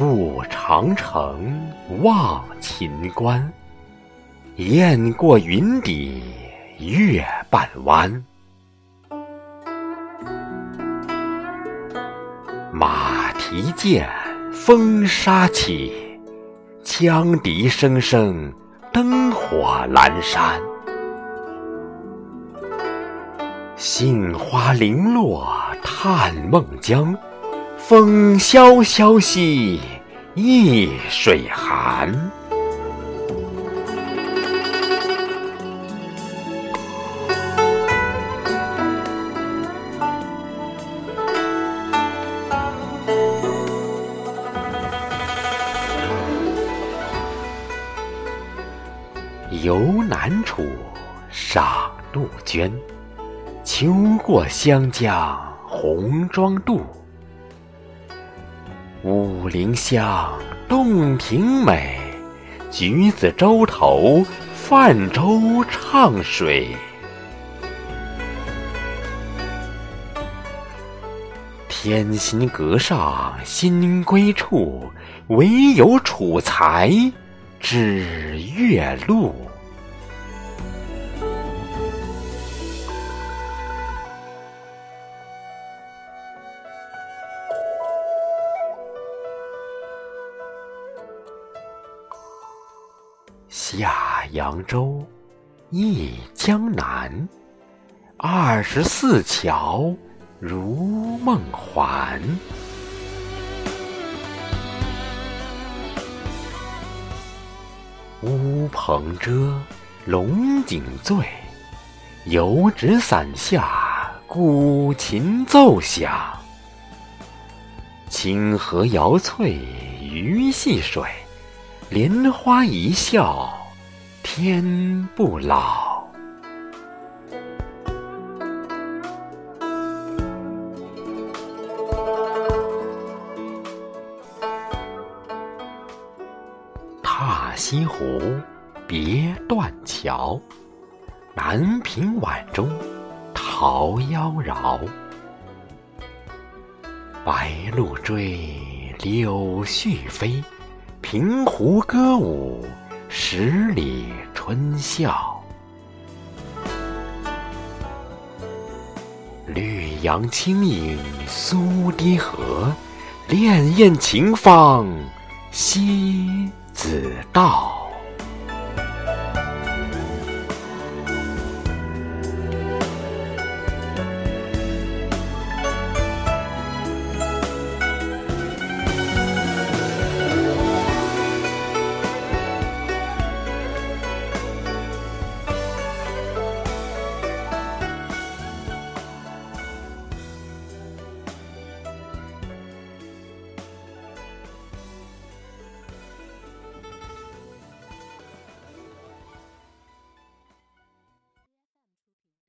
渡长城望秦关，雁过云底月半弯。马蹄剑，风沙起，羌笛声声，灯火阑珊。杏花零落探梦江，风萧萧兮易水寒。游南楚，赏杜鹃。秋过湘江红妆渡，武陵香，洞庭美，橘子洲头，泛舟唱水。天心阁上新归处，唯有楚才知月路。下扬州，忆江南，二十四桥如梦还。乌篷遮，龙井醉，油纸伞下，古琴奏响。清河摇翠鱼戏水。莲花一笑天不老。踏西湖，别断桥。南屏晚钟，桃妖娆。白鹭追，柳絮飞。平湖歌舞，十里春笑。绿杨轻影苏堤河，潋滟晴方西子道。